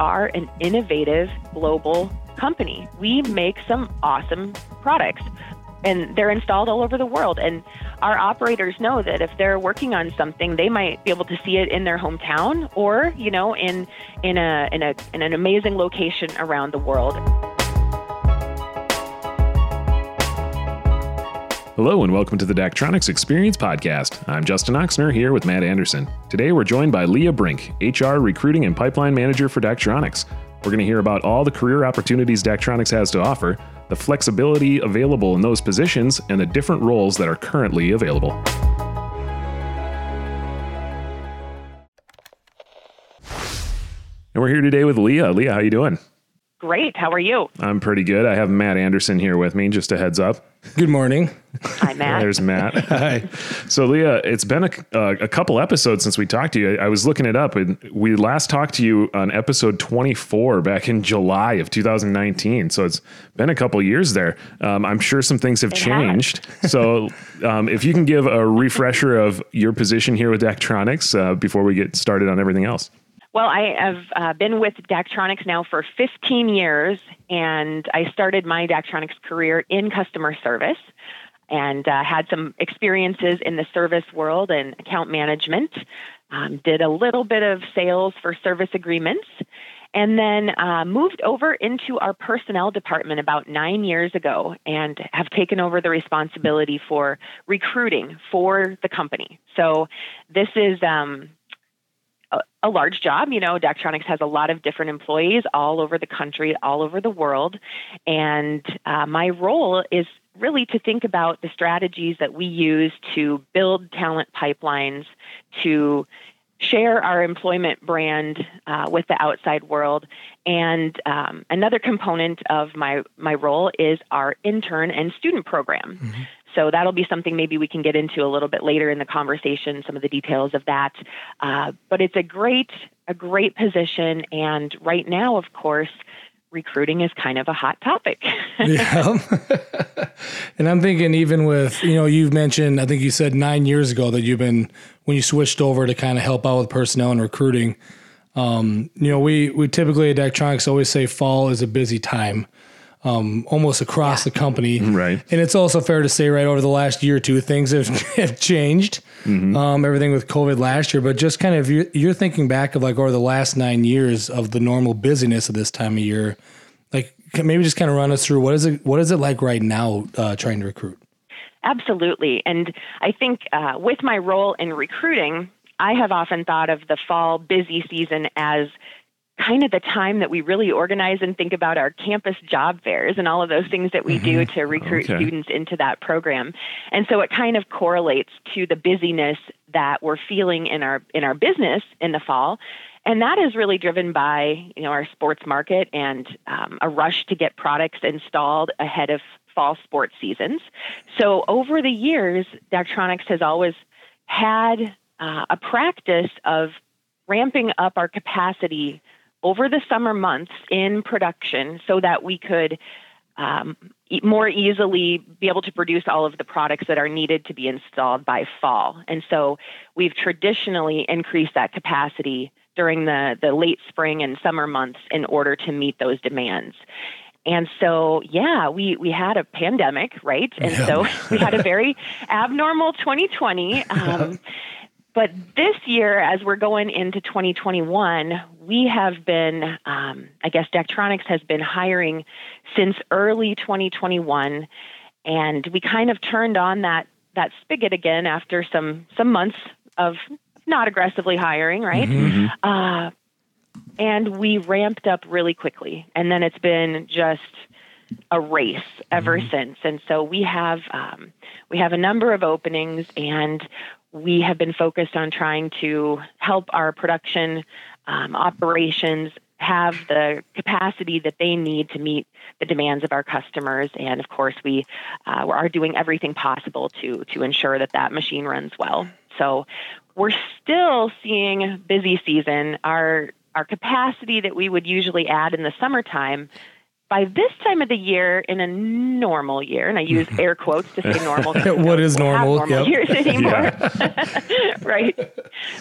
are an innovative global company. We make some awesome products and they're installed all over the world. And our operators know that if they're working on something, they might be able to see it in their hometown or, you know, in in a in a in an amazing location around the world. Hello and welcome to the Daktronics Experience Podcast. I'm Justin Oxner here with Matt Anderson. Today we're joined by Leah Brink, HR Recruiting and Pipeline Manager for Daktronics. We're going to hear about all the career opportunities Daktronics has to offer, the flexibility available in those positions, and the different roles that are currently available. And we're here today with Leah. Leah, how you doing? Great. How are you? I'm pretty good. I have Matt Anderson here with me. Just a heads up. Good morning. Hi, Matt. There's Matt. Hi. So, Leah, it's been a, uh, a couple episodes since we talked to you. I was looking it up, and we last talked to you on episode 24 back in July of 2019. So it's been a couple years there. Um, I'm sure some things have It changed. so, um, if you can give a refresher of your position here with Daktronics uh, before we get started on everything else. Well, I have uh, been with Daktronics now for 15 years, and I started my Daktronics career in customer service and uh, had some experiences in the service world and account management. Um, did a little bit of sales for service agreements, and then uh, moved over into our personnel department about nine years ago and have taken over the responsibility for recruiting for the company. So this is. Um, a, large job. You know, Daktronics has a lot of different employees all over the country, all over the world. And uh, my role is really to think about the strategies that we use to build talent pipelines, to share our employment brand uh, with the outside world. And um, another component of my, my role is our intern and student program. Mm-hmm. So that'll be something maybe we can get into a little bit later in the conversation, some of the details of that. Uh, but it's a great, a great position. And right now, of course, recruiting is kind of a hot topic. Yeah. and I'm thinking, even with, you know, you've mentioned, I think you said nine years ago that you've been, when you switched over to kind of help out with personnel and recruiting, um, you know, we, we typically at Daktronics always say fall is a busy time. Um, almost across the company, Right. And it's also fair to say, right over the last year or two, things have, have changed. Um, everything with COVID last year, but just kind of you're, you're thinking back of like over the last nine years of the normal busyness of this time of year. Like can maybe just kind of run us through what is it what is it like right now uh, trying to recruit? Absolutely. And I think uh, with my role in recruiting, I have often thought of the fall busy season as kind of the time that we really organize and think about our campus job fairs and all of those things that we do to recruit Okay. students into that program. And so it kind of correlates to the busyness that we're feeling in our in our business in the fall. And that is really driven by you know our sports market and um, a rush to get products installed ahead of fall sports seasons. So over the years, Daktronics has always had uh, a practice of ramping up our capacity over the summer months in production so that we could um, e- more easily be able to produce all of the products that are needed to be installed by fall. And so we've traditionally increased that capacity during the, the late spring and summer months in order to meet those demands. And so, yeah, we, we had a pandemic, right? And so we had a very abnormal 2020. Um, but this year, as we're going into 2021, we have been, um, I guess, Daktronics has been hiring since early 2021, and we kind of turned on that that spigot again after some some months of not aggressively hiring, right? Uh, and we ramped up really quickly, and then it's been just a race ever since. And so we have um, we have a number of openings, and we have been focused on trying to help our production um, operations have the capacity that they need to meet the demands of our customers. And of course, we uh, are doing everything possible to to ensure that that machine runs well. So we're still seeing busy season. Our our capacity that we would usually add in the summertime by this time of the year in a normal year, and I use air quotes to say normal. what is normal? normal yep. years anymore, right?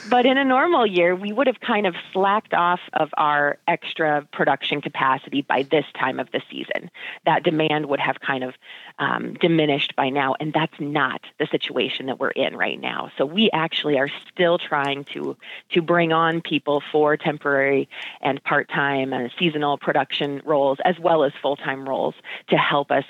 But in a normal year, we would have kind of slacked off of our extra production capacity by this time of the season. That demand would have kind of um, diminished by now, and that's not the situation that we're in right now. So we actually are still trying to to bring on people for temporary and part time and seasonal production roles as well well as full time roles to help us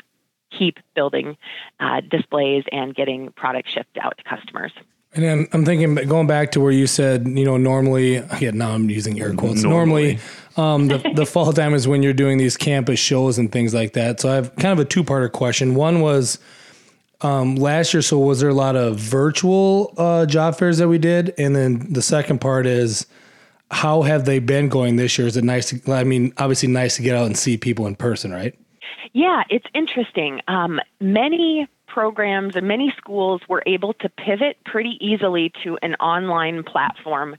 keep building uh, displays and getting product shipped out to customers. And I'm, I'm, thinking going back to where you said, you know, normally, yeah, now I'm using air quotes. Normally, normally um, the, the fall time is when you're doing these campus shows and things like that. So I have kind of a two parter question. One was um, last year, so was there a lot of virtual uh, job fairs that we did? And then the second part is, how have they been going this year? Is it nice? To, I mean, obviously nice to get out and see people in person, right? Yeah, it's interesting. Um, many programs and many schools were able to pivot pretty easily to an online platform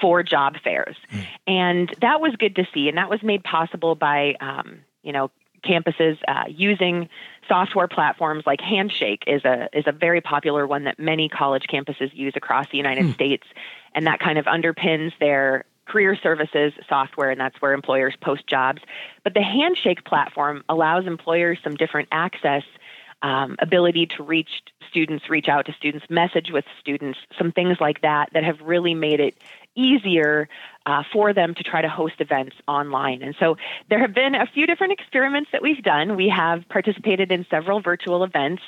for job fairs, mm. and that was good to see. And that was made possible by, um, you know, campuses uh, using software platforms like Handshake is a is a very popular one that many college campuses use across the United mm. States, and that kind of underpins their career services software, and that's where employers post jobs. But the Handshake platform allows employers some different access, um, ability to reach students, reach out to students, message with students, some things like that that have really made it easier uh, for them to try to host events online. And so there have been a few different experiments that we've done. We have participated in several virtual events,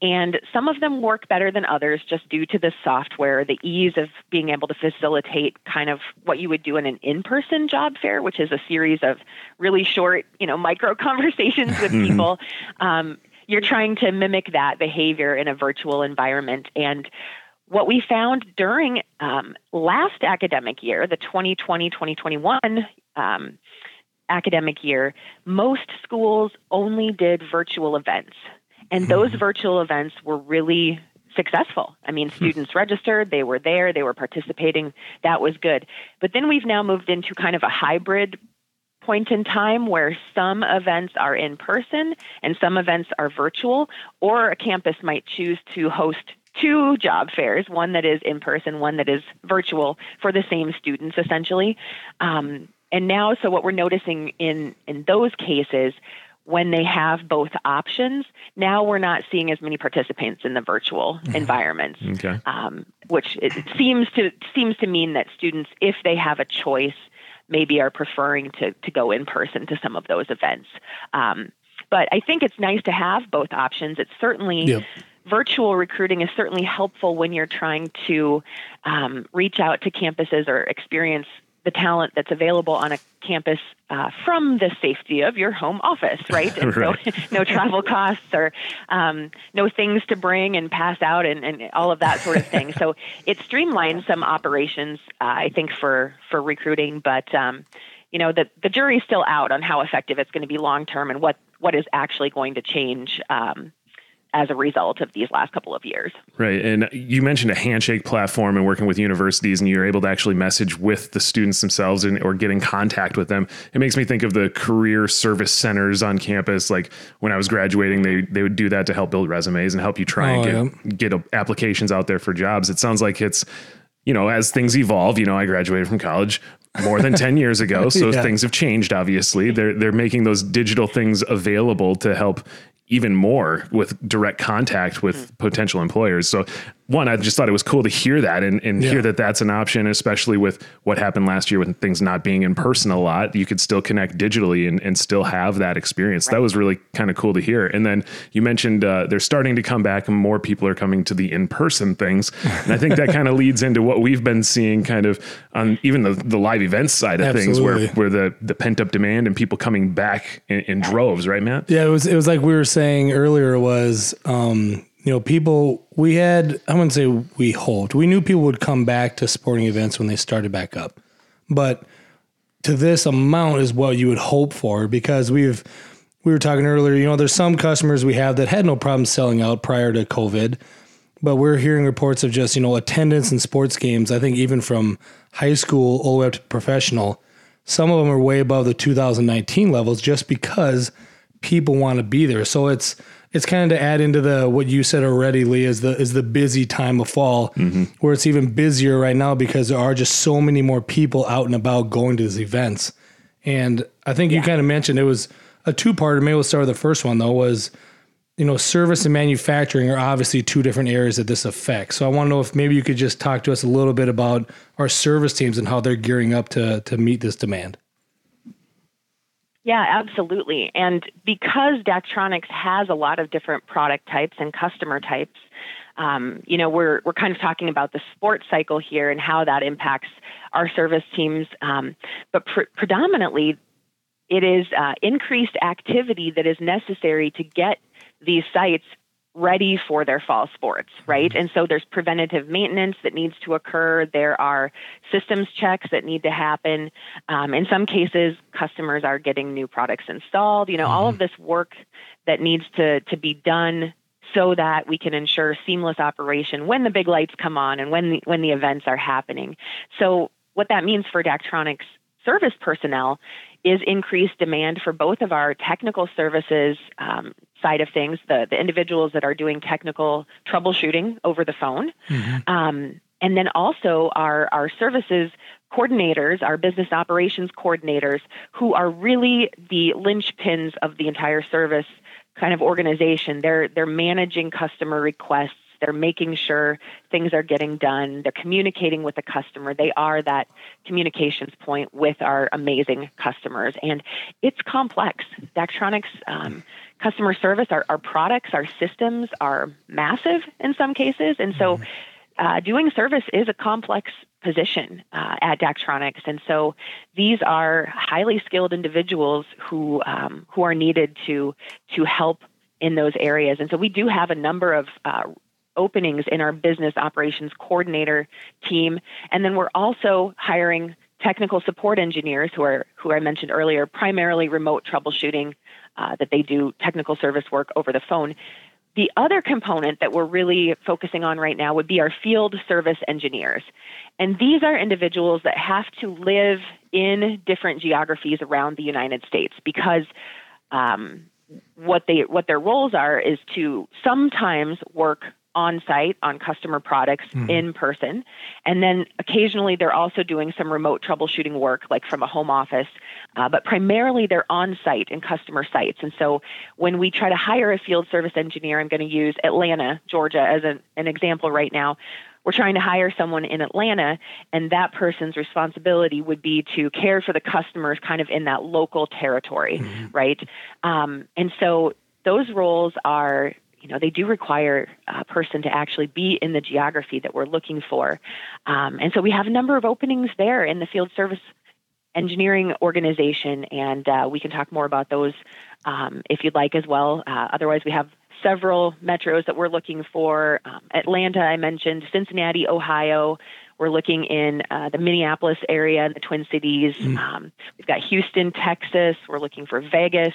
and some of them work better than others just due to the software, the ease of being able to facilitate kind of what you would do in an in-person job fair, which is a series of really short, you know, micro conversations with people. Um, you're trying to mimic that behavior in a virtual environment and what we found during um, last academic year, the 2020 2021 um, academic year, most schools only did virtual events. And hmm. those virtual events were really successful. I mean, hmm. students registered, they were there, they were participating. That was good. But then we've now moved into kind of a hybrid point in time where some events are in person and some events are virtual, or a campus might choose to host two job fairs, one that is in person, one that is virtual for the same students essentially. Um, and now, so what we're noticing in, in those cases, when they have both options, now we're not seeing as many participants in the virtual mm-hmm. environments, okay. um, which it seems to seems to mean that students, if they have a choice, maybe are preferring to to go in person to some of those events. Um, but I think it's nice to have both options. It's certainly yep virtual recruiting is certainly helpful when you're trying to um, reach out to campuses or experience the talent that's available on a campus uh, from the safety of your home office, right? And right. So, no travel costs or um, no things to bring and pass out and, and all of that sort of thing. so it streamlines some operations, uh, I think, for for recruiting. But um, you know, the the jury's still out on how effective it's going to be long term and what what is actually going to change um, as a result of these last couple of years. Right. And you mentioned a handshake platform and working with universities and you're able to actually message with the students themselves and or get in contact with them. It makes me think of the career service centers on campus. Like when I was graduating, they they would do that to help build resumes and help you try oh, and get yeah. get applications out there for jobs. It sounds like it's you know, as things evolve, you know, I graduated from college more than 10 years ago. So yeah. things have changed, obviously. They're, they're making those digital things available to help even more with direct contact with mm-hmm. potential employers. So one, I just thought it was cool to hear that and, and yeah. hear that that's an option, especially with what happened last year with things not being in person a lot. You could still connect digitally and, and still have that experience. Right. That was really kind of cool to hear. And then you mentioned uh, they're starting to come back and more people are coming to the in person things. And I think that kind of leads into what we've been seeing kind of on even the, the live events side of Absolutely. things where, where the, the pent up demand and people coming back in, in, droves, right, Matt? Yeah, it was, it was like we were saying earlier was, um, you know, people, we had, I wouldn't say we hoped, we knew people would come back to sporting events when they started back up. But to this amount is what you would hope for because we've, we were talking earlier, you know, there's some customers we have that had no problem selling out prior to COVID, but we're hearing reports of just, you know, attendance in sports games. I think even from high school all the way up to professional, some of them are way above the 2019 levels just because people want to be there. So it's it's kind of to add into the what you said already, Lee, is the is the busy time of fall, mm-hmm. where it's even busier right now because there are just so many more people out and about going to these events. And I think yeah. you kind of mentioned it was a two part. Maybe we'll start with the first one though. Was you know, service and manufacturing are obviously two different areas that this affects. So I want to know if maybe you could just talk to us a little bit about our service teams and how they're gearing up to to meet this demand. Yeah, absolutely. And because Daktronics has a lot of different product types and customer types, um, you know, we're we're kind of talking about the sports cycle here and how that impacts our service teams. Um, but pr- predominantly, it is uh, increased activity that is necessary to get these sites ready for their fall sports, right? And so there's preventative maintenance that needs to occur. There are systems checks that need to happen. Um, in some cases, customers are getting new products installed. You know, mm-hmm. all of mm-hmm. this work that needs to to be done so that we can ensure seamless operation when the big lights come on and when the, when the events are happening. So what that means for Daktronics service personnel is increased demand for both of our technical services um, side of things, the, the individuals that are doing technical troubleshooting over the phone. Mm-hmm. Um, and then also our, our services coordinators, our business operations coordinators, who are really the linchpins of the entire service kind of organization. They're they're managing customer requests. They're making sure things are getting done. They're communicating with the customer. They are that communications point with our amazing customers. And it's complex. Daktronics um, customer service, our, our products, our systems are massive in some cases. And so mm-hmm. uh, doing service is a complex position uh, at Daktronics. And so these are highly skilled individuals who, um, who are needed to, to help in those areas. And so we do have a number of uh, openings in our business operations coordinator team. And then we're also hiring technical support engineers who are who I mentioned earlier, primarily remote troubleshooting uh, that they do technical service work over the phone. The other component that we're really focusing on right now would be our field service engineers. And these are individuals that have to live in different geographies around the United States because um, what they what their roles are is to sometimes work on site on customer products mm-hmm. in person. And then occasionally they're also doing some remote troubleshooting work, like from a home office. Uh, but primarily they're on site in customer sites. And so when we try to hire a field service engineer, I'm going to use Atlanta, Georgia, as an, an example right now. We're trying to hire someone in Atlanta, and that person's responsibility would be to care for the customers kind of in that local territory, mm-hmm. right? Um, and so those roles are you know, they do require a person to actually be in the geography that we're looking for. Um, and so we have a number of openings there in the field service engineering organization, and uh, we can talk more about those um, if you'd like as well. Uh, otherwise, we have several metros that we're looking for. Um, Atlanta, I mentioned, Cincinnati, Ohio. We're looking in uh, the Minneapolis area, the Twin Cities. Mm. Um, we've got Houston, Texas. We're looking for Vegas,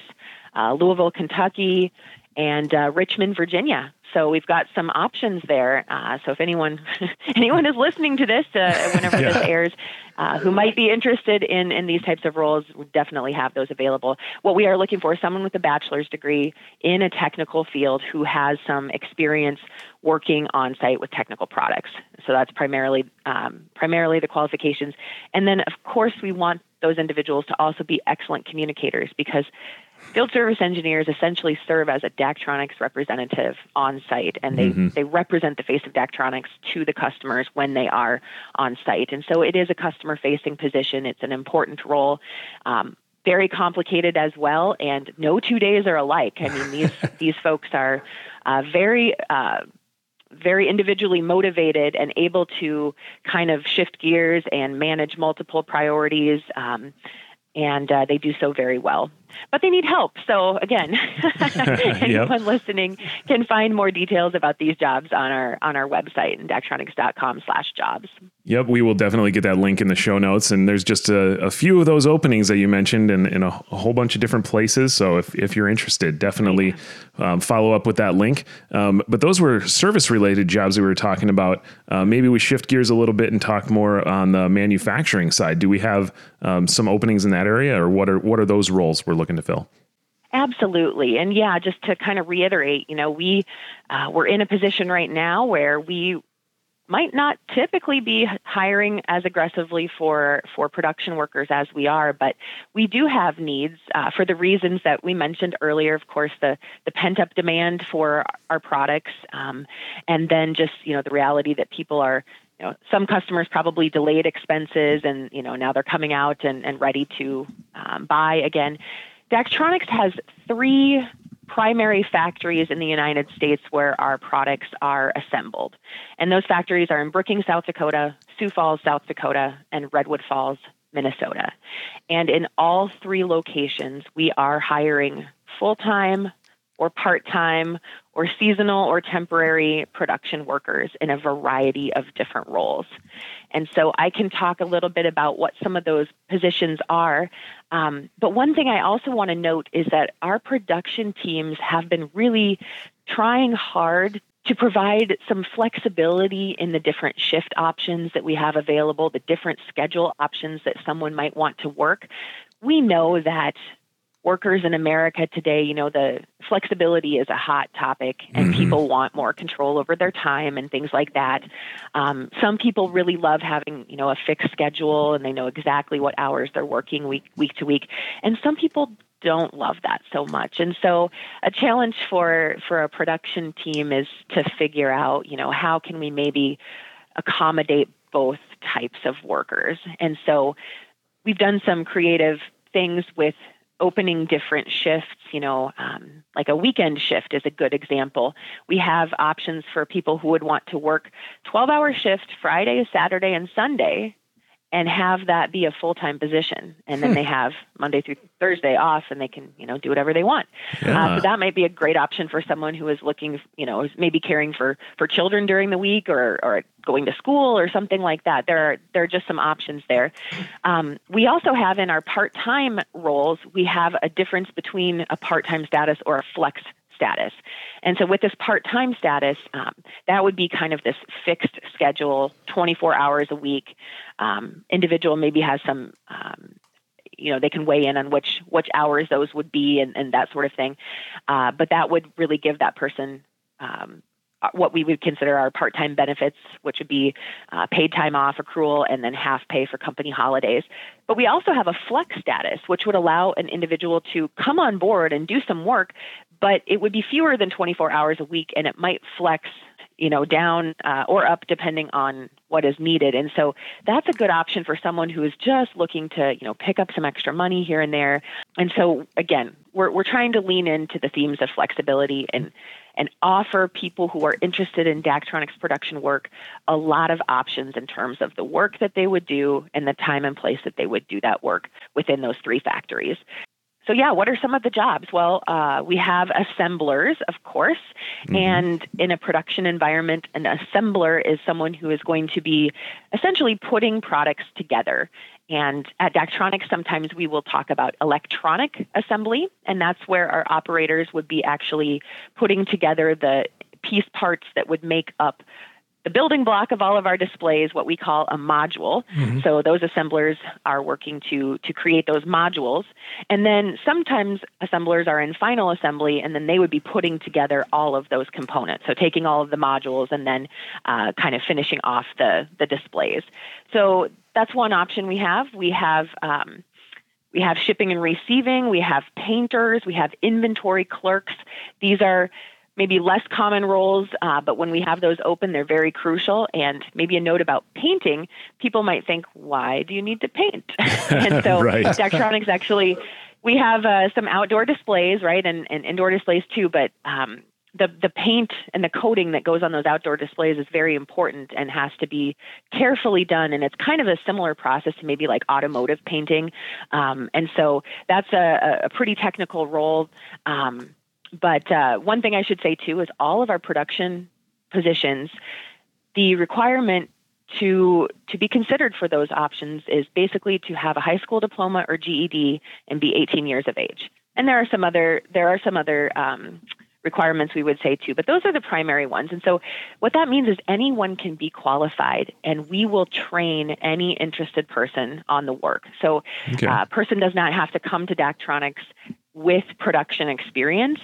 uh, Louisville, Kentucky, and uh, Richmond, Virginia. So we've got some options there. Uh, so if anyone anyone is listening to this uh, whenever yeah. this airs, uh, who might be interested in in these types of roles, we definitely have those available. What we are looking for is someone with a bachelor's degree in a technical field who has some experience working on site with technical products. So that's primarily um, primarily the qualifications. And then of course we want those individuals to also be excellent communicators because field service engineers essentially serve as a Daktronics representative on site, and they, mm-hmm. they represent the face of Daktronics to the customers when they are on site. And so it is a customer facing position, it's an important role. Um, very complicated as well, and no two days are alike. I mean, these these folks are uh, very uh, very individually motivated and able to kind of shift gears and manage multiple priorities. Um, and uh, they do so very well but they need help. So again, anyone yep. listening can find more details about these jobs on our on our website and daktronics.com/jobs. Yep, we will definitely get that link in the show notes. And there's just a, a few of those openings that you mentioned in, in a, a, whole bunch of different places. So if, if you're interested, definitely um, follow up with that link. Um, but those were service related jobs we were talking about. Uh, maybe we shift gears a little bit and talk more on the manufacturing side. Do we have um, some openings in that area, or what are what are those roles we're looking to fill? Absolutely. And yeah, just to kind of reiterate, you know, we uh, we're in a position right now where we might not typically be hiring as aggressively for for production workers as we are, but we do have needs uh, for the reasons that we mentioned earlier. Of course, the the pent up demand for our products, um, and then just you know the reality that people are. You know, some customers probably delayed expenses, and you know now they're coming out and, and ready to um, buy again. Daktronics has three primary factories in the United States where our products are assembled. And those factories are in Brookings, South Dakota, Sioux Falls, South Dakota, and Redwood Falls, Minnesota. And in all three locations, we are hiring full time or part time or seasonal or temporary production workers in a variety of different roles. And so I can talk a little bit about what some of those positions are. Um, but one thing I also want to note is that our production teams have been really trying hard to provide some flexibility in the different shift options that we have available, the different schedule options that someone might want to work. We know that workers in America today, you know, the flexibility is a hot topic and mm-hmm. people want more control over their time and things like that. Um, some people really love having, you know, a fixed schedule and they know exactly what hours they're working week, week to week. And some people don't love that so much. And so a challenge for, for a production team is to figure out, you know, how can we maybe accommodate both types of workers. And so we've done some creative things with opening different shifts, you know, um, like a weekend shift is a good example. We have options for people who would want to work 12 hour shift Friday, Saturday, and Sunday and have that be a full-time position and then hmm. they have monday through thursday off and they can you know do whatever they want yeah. uh, so that might be a great option for someone who is looking you know maybe caring for for children during the week or or going to school or something like that there are there are just some options there um, we also have in our part-time roles we have a difference between a part-time status or a flex status. And so with this part time status, um, that would be kind of this fixed schedule, 24 hours a week. Um, individual maybe has some. Um, you know they can weigh in on which which hours those would be and, and that sort of thing uh, but that would really give that person um, what we would consider our part-time benefits, which would be uh, paid time off accrual and then half pay for company holidays. But we also have a flex status, which would allow an individual to come on board and do some work, but it would be fewer than 24 hours a week and it might flex you know down uh, or up depending on what is needed. And so that's a good option for someone who is just looking to you know pick up some extra money here and there. And so again we're, we're trying to lean into the themes of flexibility and and offer people who are interested in Daktronics production work a lot of options in terms of the work that they would do and the time and place that they would do that work within those three factories so yeah, what are some of the jobs? Well, uh, we have assemblers, of course, mm-hmm. and in a production environment, an assembler is someone who is going to be essentially putting products together. And at Daktronics, sometimes we will talk about electronic assembly, and that's where our operators would be actually putting together the piece parts that would make up the building block of all of our displays, what we call a module. Mm-hmm. So those assemblers are working to to create those modules, and then sometimes assemblers are in final assembly, and then they would be putting together all of those components. So taking all of the modules and then uh, kind of finishing off the the displays. So that's one option we have. We have um, we have shipping and receiving, we have painters, we have inventory clerks. These are maybe less common roles, uh, but when we have those open, they're very crucial. And maybe a note about painting, people might think, why do you need to paint? and so right. Daktronics actually, we have uh, some outdoor displays, right, and, and indoor displays too, but um, the, the paint and the coating that goes on those outdoor displays is very important and has to be carefully done. And it's kind of a similar process to maybe like automotive painting. Um, and so that's a, a pretty technical role. Um, but uh, one thing I should say too is all of our production positions, the requirement to to be considered for those options is basically to have a high school diploma or GED and be 18 years of age. And there are some other there are some other um, requirements we would say too, but those are the primary ones. And so what that means is anyone can be qualified and we will train any interested person on the work. So okay. a uh, person does not have to come to Daktronics with production experience,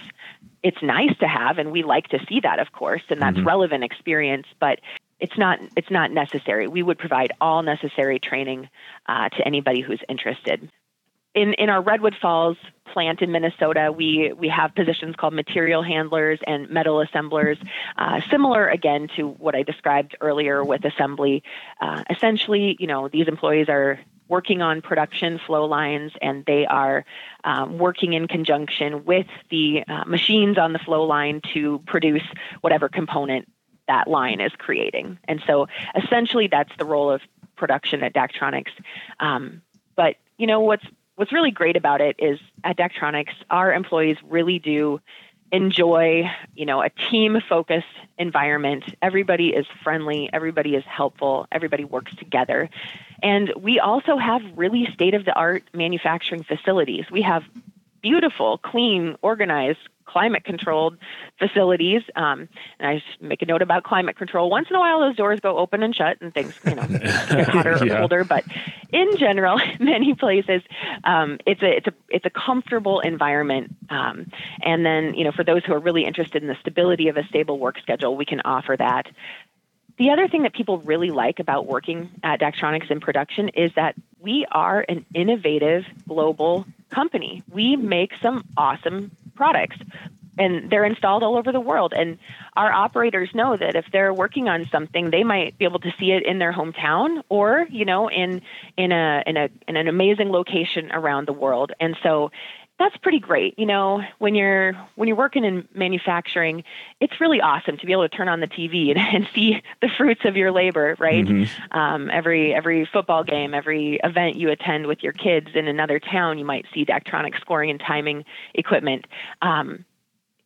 it's nice to have, and we like to see that, of course, and that's mm-hmm. relevant experience. But it's not it's not necessary. We would provide all necessary training uh, to anybody who's interested. In in our Redwood Falls plant in Minnesota, we we have positions called material handlers and metal assemblers, uh, similar again to what I described earlier with assembly. Uh, essentially, you know, these employees are working on production flow lines and they are um, working in conjunction with the uh, machines on the flow line to produce whatever component that line is creating. And so essentially that's the role of production at Daktronics. Um, but you know what's what's really great about it is at Daktronics, our employees really do enjoy, you know, a team focused environment. Everybody is friendly, everybody is helpful, everybody works together. And we also have really state of the art manufacturing facilities. We have beautiful, clean, organized climate controlled facilities. Um, and I just make a note about climate control. Once in a while, those doors go open and shut, and things you know get hotter yeah. or colder. But in general, many places, um, it's a it's a it's a comfortable environment. Um, and then you know, for those who are really interested in the stability of a stable work schedule, we can offer that. The other thing that people really like about working at Daktronics in production is that we are an innovative global company. We make some awesome products and they're installed all over the world. And our operators know that if they're working on something, they might be able to see it in their hometown or, you know, in in a in a in an amazing location around the world. And so that's pretty great. You know, when you're when you're working in manufacturing, it's really awesome to be able to turn on the TV and, and see the fruits of your labor, right? Mm-hmm. Um, every every football game, every event you attend with your kids in another town, you might see Daktronic scoring and timing equipment. Um,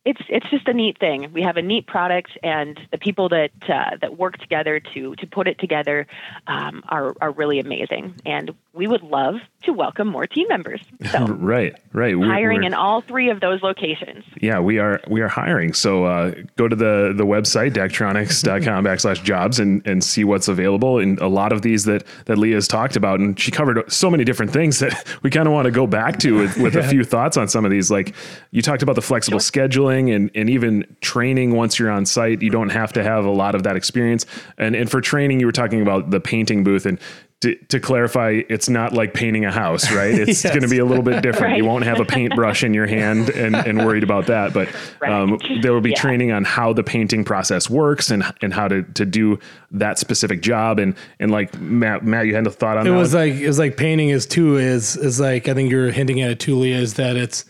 it's it's just a neat thing. We have a neat product, and the people that uh, that work together to to put it together um, are are really amazing. And we would love to welcome more team members. So right, right. We're, hiring we're, in all three of those locations. Yeah, we are we are hiring. So uh, go to the the website daktronics.com backslash jobs and and see what's available. And a lot of these that that Leah's talked about, and she covered so many different things that we kind of want to go back to with, with yeah. a few thoughts on some of these. Like you talked about the flexible sure. scheduling and and even training once you're on site. You don't have to have a lot of that experience. And and for training, you were talking about the painting booth and to, to, clarify, it's not like painting a house, right? It's yes. going to be a little bit different. Right. You won't have a paintbrush in your hand and, and worried about that, but right. um, there will be yeah. training on how the painting process works and and how to, to do that specific job. And and like Matt, Matt, you had a thought on it that. It was like it was like painting is too is is like I think you're hinting at it too, Leah, is that it's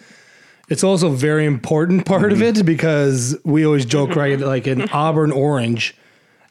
it's also a very important part mm-hmm. of it because we always joke, right? Like an Auburn orange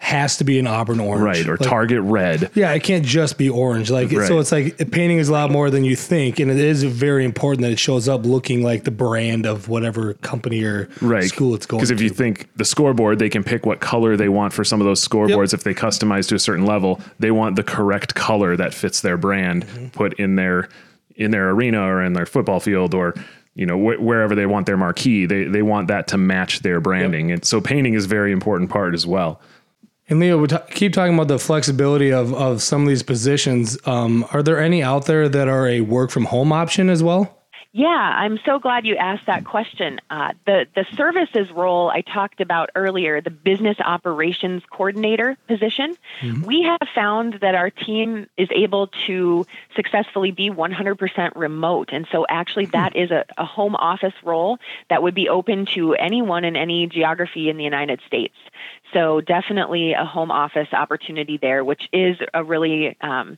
has to be an Auburn orange. Right. Or like, Target red. Yeah, it can't just be orange. Like right. so it's like painting is a lot more than you think. And it is very important that it shows up looking like the brand of whatever company or right. school it's going Because if to. you think the scoreboard, they can pick what color they want for some of those scoreboards. Yep. If they customize to a certain level, they want the correct color that fits their brand mm-hmm. put in their in their arena or in their football field or you know wh- wherever they want their marquee they they want that to match their branding yep. and so painting is a very important part as well and Leo, we t- keep talking about the flexibility of, of some of these positions. Um, are there any out there that are a work from home option as well? Yeah, I'm so glad you asked that question. Uh, the the services role I talked about earlier, the business operations coordinator position, mm-hmm. we have found that our team is able to successfully be 100% remote, and so actually that mm-hmm. a, a home office role that would be open to anyone in any geography in the United States. So definitely a home office opportunity there, which is a really um,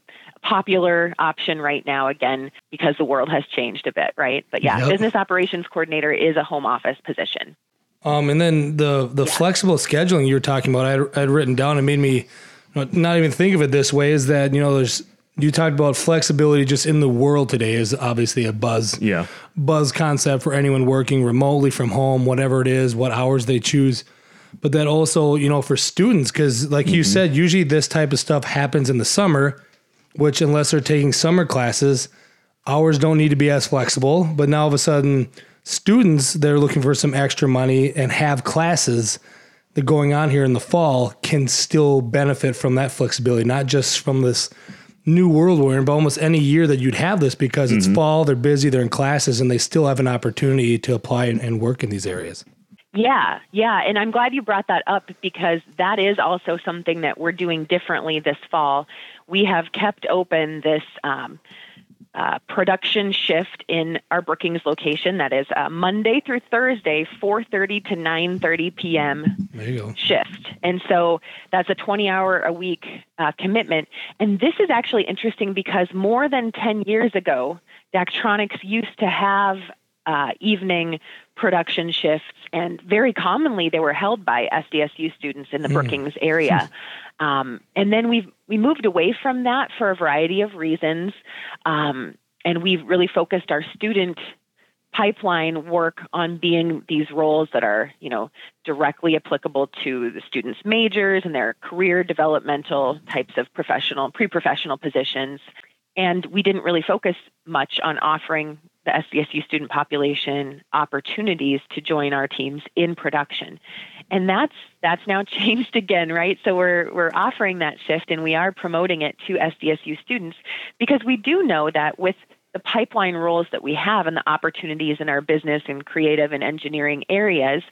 popular option right now, again, because the world has changed a bit, right? But yeah, yep. business operations coordinator is a home office position. Um, and then the the yeah. flexible scheduling you were talking about, I had written down and made me not even think of it this way is that, you know, there's, you talked about flexibility just in the world today is obviously a buzz yeah buzz concept for anyone working remotely from home whatever it is what hours they choose but that also you know for students because like mm-hmm. you said usually this type of stuff happens in the summer which unless they're taking summer classes, hours don't need to be as flexible. But now all of a sudden, students they're looking for some extra money and have classes that going on here in the fall can still benefit from that flexibility, not just from this new world we're in, but almost any year that you'd have this because it's mm-hmm. fall, they're busy, they're in classes, and they still have an opportunity to apply and, and work in these areas. Yeah, yeah. And I'm glad you brought that up because that is also something that we're doing differently this fall. We have kept open this um, uh, production shift in our Brookings location. That is uh, Monday through Thursday, 4:30 to 9:30 p.m. There you go. shift. And so that's a 20 hour a week uh, commitment. And this is actually interesting because more than 10 years ago, Daktronics used to have uh, evening production shifts, and very commonly they were held by SDSU students in the Brookings area. Um, and then we we moved away from that for a variety of reasons, um, and we've really focused our student pipeline work on being these roles that are you know directly applicable to the students majors and their career developmental types of professional pre-professional positions and we didn't really focus much on offering the SDSU student population opportunities to join our teams in production. And that's that's now changed again, right? So we're we're offering that shift and we are promoting it to SDSU students because we do know that with the pipeline roles that we have and the opportunities in our business and creative and engineering areas,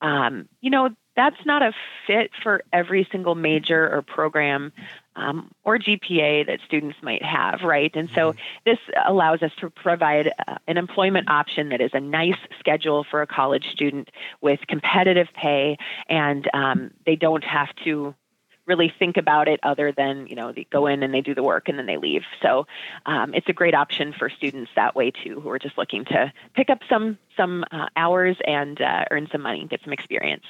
um, you know, that's not a fit for every single major or program um, or GPA that students might have, right? And so this allows us to provide uh, an employment option that is a nice schedule for a college student with competitive pay, and um, they don't have to really think about it other than you know they go in and they do the work and then they leave. So um, it's a great option for students that way too who are just looking to pick up some some uh, hours and uh, earn some money get some experience.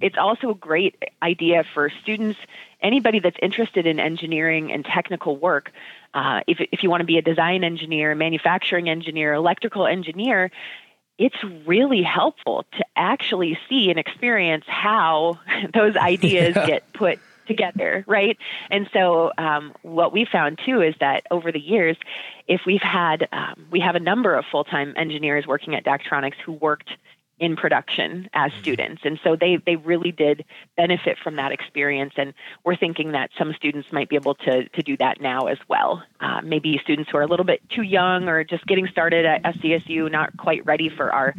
It's also a great idea for students, anybody that's interested in engineering and technical work. Uh, if, if you want to be a design engineer, manufacturing engineer, electrical engineer, it's really helpful to actually see and experience how those ideas Yeah. get put together, right? And so, um, what we found too is that over the years, if we've had, um, we have a number of full time engineers working at Daktronics who worked in production as students. And so they, they really did benefit from that experience. And we're thinking that some students might be able to, to do that now as well. Uh, maybe students who are a little bit too young or just getting started at SDSU, not quite ready for our,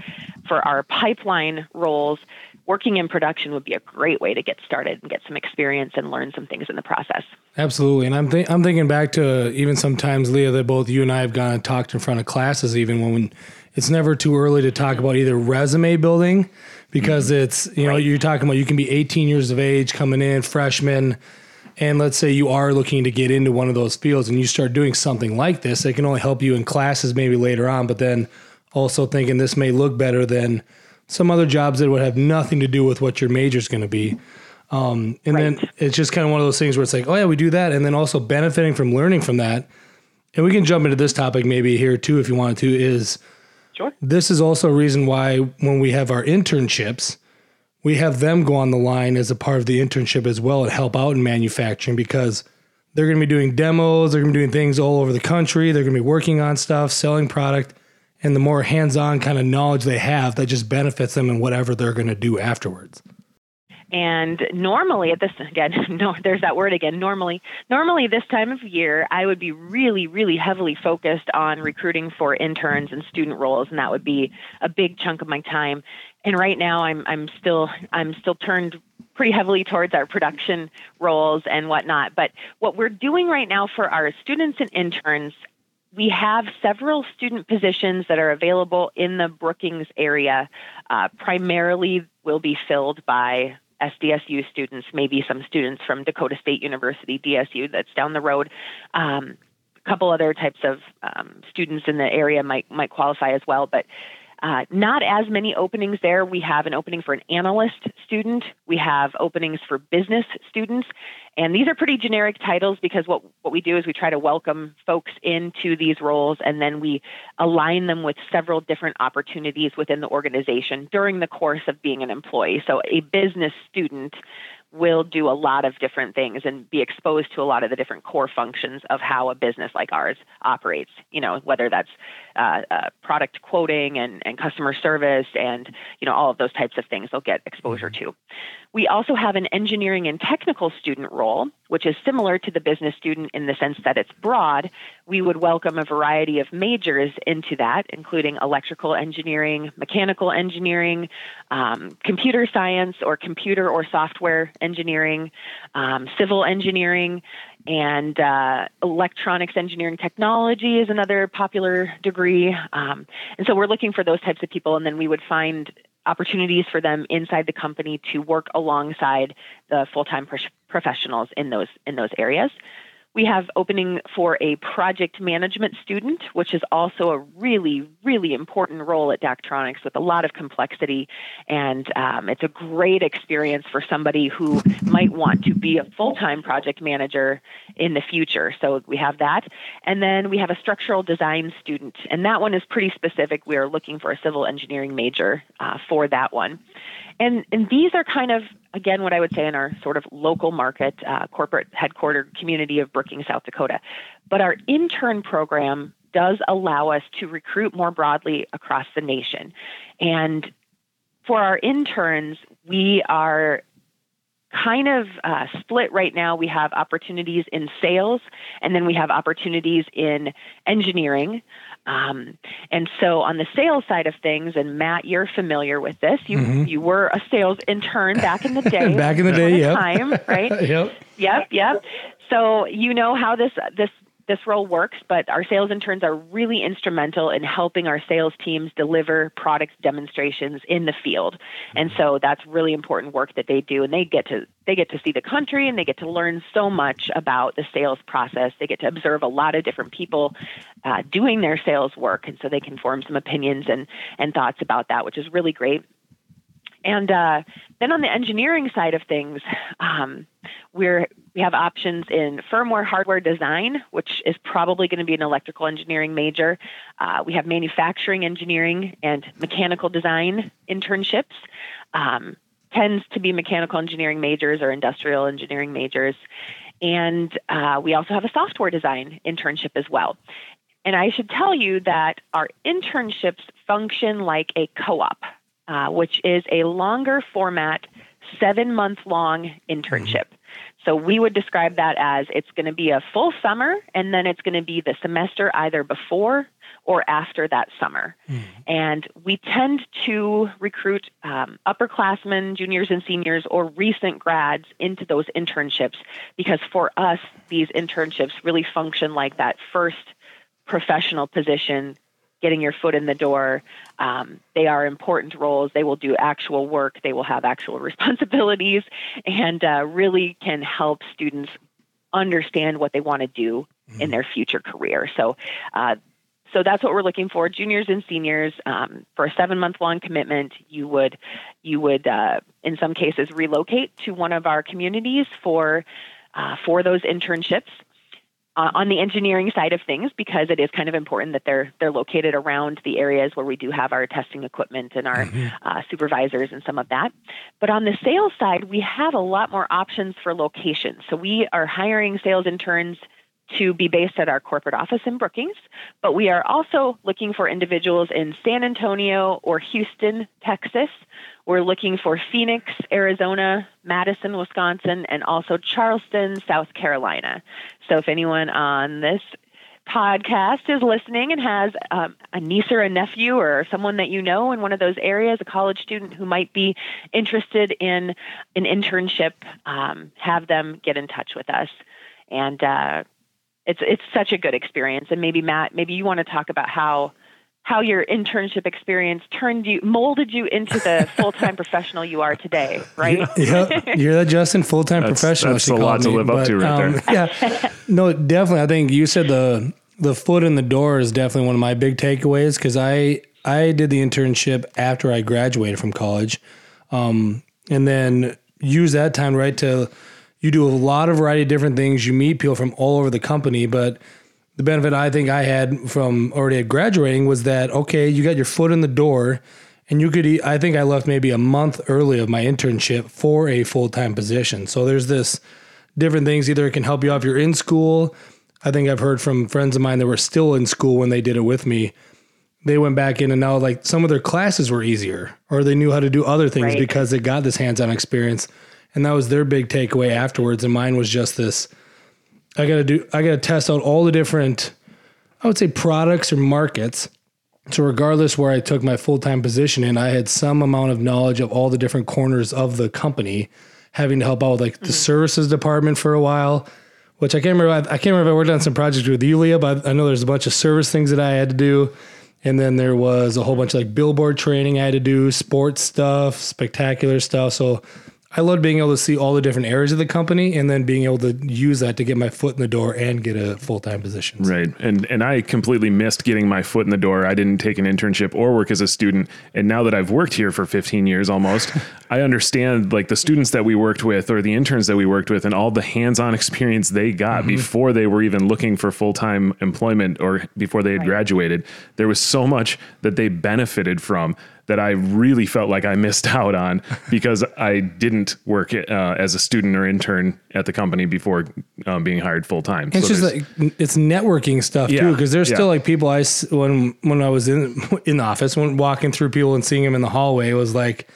for our pipeline roles. Working in production would be a great way to get started and get some experience and learn some things in the process. Absolutely, and I'm th- I'm thinking back to even sometimes Leah that both you and I have gone and talked in front of classes, even when it's never too early to talk about either resume building because it's you know you're talking about you can be 18 years of age coming in freshman, and let's say you are looking to get into one of those fields and you start doing something like this, it can only help you in classes maybe later on, but then also thinking this may look better than some other jobs that would have nothing to do with what your major is going to be. Um, and then it's just kind of one of those things where it's like, oh yeah, we do that, and then also benefiting from learning from that. And we can jump into this topic maybe here too, if you wanted to. Is Sure. this is also a reason why when we have our internships, we have them go on the line as a part of the internship as well and help out in manufacturing because they're going to be doing demos, they're going to be doing things all over the country, they're going to be working on stuff, selling product, and the more hands-on kind of knowledge they have, that just benefits them in whatever they're going to do afterwards. And normally at this again, no, there's that word again. Normally, normally this time of year, I would be really, really heavily focused on recruiting for interns and student roles, and that would be a big chunk of my time. And right now, I'm I'm still I'm still turned pretty heavily towards our production roles and whatnot. But what we're doing right now for our students and interns, we have several student positions that are available in the Brookings area. Uh, primarily, will be filled by SDSU students, maybe some students from Dakota State University, DSU, that's down the road. Um, a couple other types of um, students in the area might might qualify as well, but uh, not as many openings there. We have an opening for an analyst student. We have openings for business students. And these are pretty generic titles because what, what we do is we try to welcome folks into these roles and then we align them with several different opportunities within the organization during the course of being an employee. So a business student will do a lot of different things and be exposed to a lot of the different core functions of how a business like ours operates. You know, whether that's uh, uh, product quoting and, and customer service and you know all of those types of things they'll get exposure to. We also have an engineering and technical student role, which is similar to the business student in the sense that it's broad. We would welcome a variety of majors into that, including electrical engineering, mechanical engineering, um, computer science, or computer or software engineering, um, civil engineering, and uh, electronics engineering technology is another popular degree. Um, and so we're looking for those types of people, and then we would find opportunities for them inside the company to work alongside the full-time pro- professionals in those in those areas. We have opening for a project management student, which is also a really, really important role at Daktronics with a lot of complexity. And um, it's a great experience for somebody who might want to be a full time project manager in the future. So we have that. And then we have a structural design student, and that one is pretty specific. We are looking for a civil engineering major uh, for that one. And, and these are kind of, again, what I would say in our sort of local market, uh, corporate headquartered community of Brookings, South Dakota. But our intern program does allow us to recruit more broadly across the nation. And for our interns, we are kind of uh, split right now. We have opportunities in sales, and then we have opportunities in engineering. Um, and so on the sales side of things, and Matt, you're familiar with this. You mm-hmm. you were a sales intern back in the day. back in the day, yeah. Time, right? yep. Yep. Yep. So you know how this this this role works, but our sales interns are really instrumental in helping our sales teams deliver product demonstrations in the field. And so that's really important work that they do and they get to they get to see the country and they get to learn so much about the sales process. They get to observe a lot of different people uh, doing their sales work and so they can form some opinions and and thoughts about that, which is really great. And uh, then on the engineering side of things, um, we're we have options in firmware hardware design, which is probably going to be an electrical engineering major. Uh, we have manufacturing engineering and mechanical design internships. Um, tends to be mechanical engineering majors or industrial engineering majors. And uh, we also have a software design internship as well. And I should tell you that our internships function like a co op. Uh, which is a longer format, seven month long internship. So we would describe that as it's going to be a full summer and then it's going to be the semester either before or after that summer. Mm. And we tend to recruit um, upperclassmen, juniors, and seniors, or recent grads into those internships because for us, these internships really function like that first professional position getting your foot in the door. Um, they are important roles. They will do actual work. They will have actual responsibilities and uh, really can help students understand what they want to do mm-hmm. in their future career. So, uh, so that's what we're looking for. Juniors and seniors um, for a seven-month-long commitment. You would, you would, uh, in some cases, relocate to one of our communities for uh, for those internships uh, on the engineering side of things because it is kind of important that they're they're located around the areas where we do have our testing equipment and our mm-hmm. uh, supervisors and some of that. But on the sales side, we have a lot more options for locations. So we are hiring sales interns to be based at our corporate office in Brookings, but we are also looking for individuals in San Antonio or Houston, Texas. We're looking for Phoenix, Arizona, Madison, Wisconsin, and also Charleston, South Carolina. So if anyone on this podcast is listening and has um, a niece or a nephew or someone that you know in one of those areas, a college student who might be interested in an internship, um, have them get in touch with us. And uh, it's it's such a good experience. And maybe Matt, maybe you want to talk about how how your internship experience turned you molded you into the full-time professional you are today right? Yeah you're that justin full-time that's, professional that's a lot to live but, up to right um, there. yeah. No definitely i think you said the the foot in the door is definitely one of my big takeaways because i i did the internship after i graduated from college um, and then use that time right to you do a lot of variety of different things. You meet people from all over the company, but the benefit I think I had from already graduating was that okay, you got your foot in the door, and you could. I think I left maybe a month early of my internship for a full time position. So there's this different things. Either it can help you out if you're in school. I think I've heard from friends of mine that were still in school when they did it with me. They went back in and now like some of their classes were easier, or they knew how to do other things right. because they got this hands on experience and that was their big takeaway afterwards. And mine was just this: I got to do, I got to test out all the different, I would say, products or markets. So regardless where I took my full time position in, I had some amount of knowledge of all the different corners of the company, having to help out with like the mm-hmm. services department for a while which I can't remember. I can't remember if I worked on some projects with you, Leah, but I know there's a bunch of service things that I had to do. And then there was a whole bunch of like billboard training I had to do, sports stuff, spectacular stuff. So I love being able to see all the different areas of the company and then being able to use that to get my foot in the door and get a full time position. Right. And and I completely missed getting my foot in the door. I didn't take an internship or work as a student. And now that I've worked here for 15 years almost, I understand like the students that we worked with or the interns that we worked with and all the hands-on experience they got mm-hmm. before they were even looking for full-time employment or before they had right. graduated. There was so much that they benefited from that I really felt like I missed out on because I didn't work uh, as a student or intern at the company before um, being hired full time. It's so just like it's networking stuff yeah, too, because there's yeah. still like people I when when I was in in the office when walking through people and seeing them in the hallway it was like.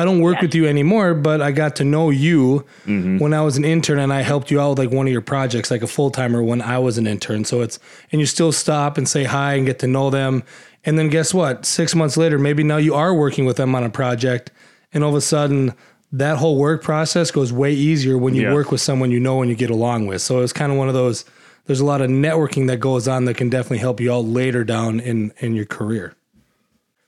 I don't work with you anymore, but I got to know you mm-hmm. when I was an intern and I helped you out with like one of your projects, like a full timer when I was an intern. So it's, and you still stop and say hi and get to know them. And then guess what? Six months later, maybe now you are working with them on a project, and all of a sudden, that whole work process goes way easier when you yeah. work with someone you know and you get along with. So it's kind of one of those. There's a lot of networking that goes on that can definitely help you out later down in in your career.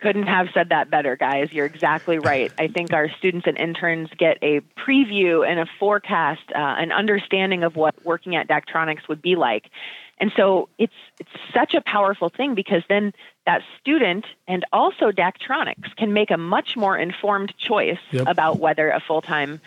Couldn't have said that better, guys. You're exactly right. I think our students and interns get a preview and a forecast, uh, an understanding of what working at Daktronics would be like. And so it's it's such a powerful thing because then that student and also Daktronics can make a much more informed choice yep. about whether a full-time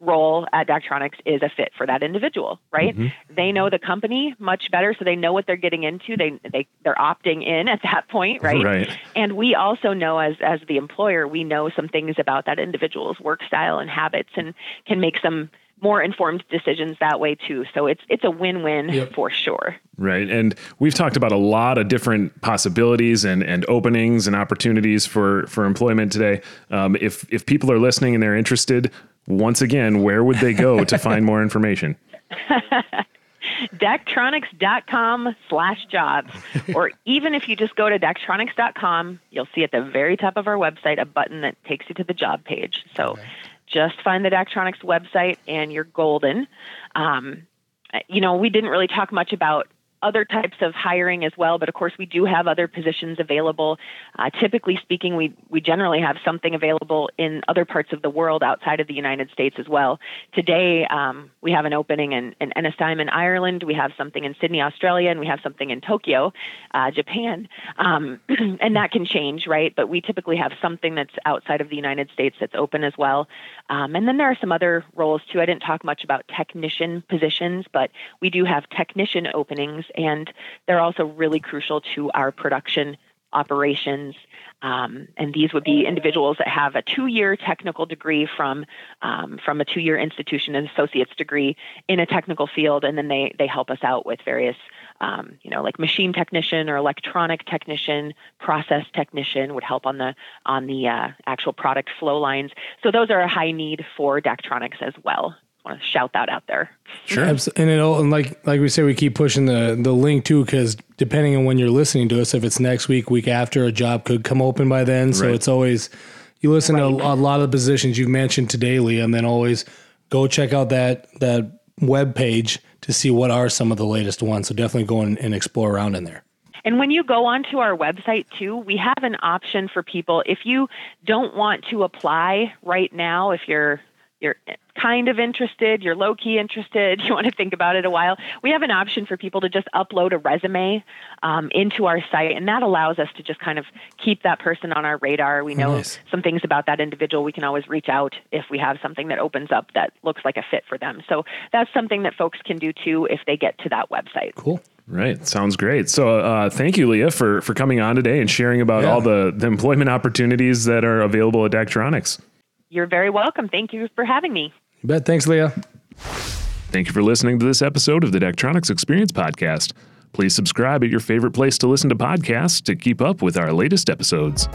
role at Daktronics is a fit for that individual, right? Mm-hmm. They know the company much better, so they know what they're getting into. They they they're opting in at that point, right? Right. And we also know as as the employer, we know some things about that individual's work style and habits and can make some more informed decisions that way too. So it's it's a win-win yep. for sure. Right. And we've talked about a lot of different possibilities and, and openings and opportunities for, for employment today. Um, if if people are listening and they're interested, once again, where would they go to find more information? Daktronics.com slash jobs. or even if you just go to Daktronics.com, you'll see at the very top of our website a button that takes you to the job page. So okay just find the Daktronics website and you're golden. Um, you know, we didn't really talk much about other types of hiring as well, but of course we do have other positions available. Uh, typically speaking, we we generally have something available in other parts of the world outside of the United States as well. Today um, we have an opening in, in Ennistymon in Ireland, we have something in Sydney, Australia, and we have something in Tokyo, uh, Japan, um, and that can change, right? But we typically have something that's outside of the United States that's open as well. Um, and then there are some other roles too. I didn't talk much about technician positions, but we do have technician openings and they're also really crucial to our production operations. Um, and these would be individuals that have a two-year technical degree from um, from a two-year institution, an associate's degree in a technical field, and then they they help us out with various, um, you know, like machine technician or electronic technician, process technician would help on the on the uh, actual product flow lines. So those are a high need for Daktronics as well want to shout that out there. Sure. And it'll and like like we say, we keep pushing the the link too because depending on when you're listening to us, if it's next week, week after, a job could come open by then. So right. it's always you listen right. to a, a, lot of the positions you've mentioned today, Lee, and then always go check out that that web page to see what are some of the latest ones. So definitely go and, and explore around in there. And when you go onto our website too, we have an option for people if you don't want to apply right now, if you're you're kind of interested, you're low key interested, you want to think about it a while, we have an option for people to just upload a resume um, into our site, and that allows us to just kind of keep that person on our radar. We know nice. some things about that individual. We can always reach out if we have something that opens up that looks like a fit for them. So that's something that folks can do too if they get to that website. Cool. Right. Sounds great. So, uh, thank you, Leah, for, for coming on today and sharing about yeah. all the, the employment opportunities that are available at Daktronics. You're very welcome. Thank you for having me. You bet. Thanks, Leah. Thank you for listening to this episode of the Daktronics Experience Podcast. Please subscribe at your favorite place to listen to podcasts to keep up with our latest episodes.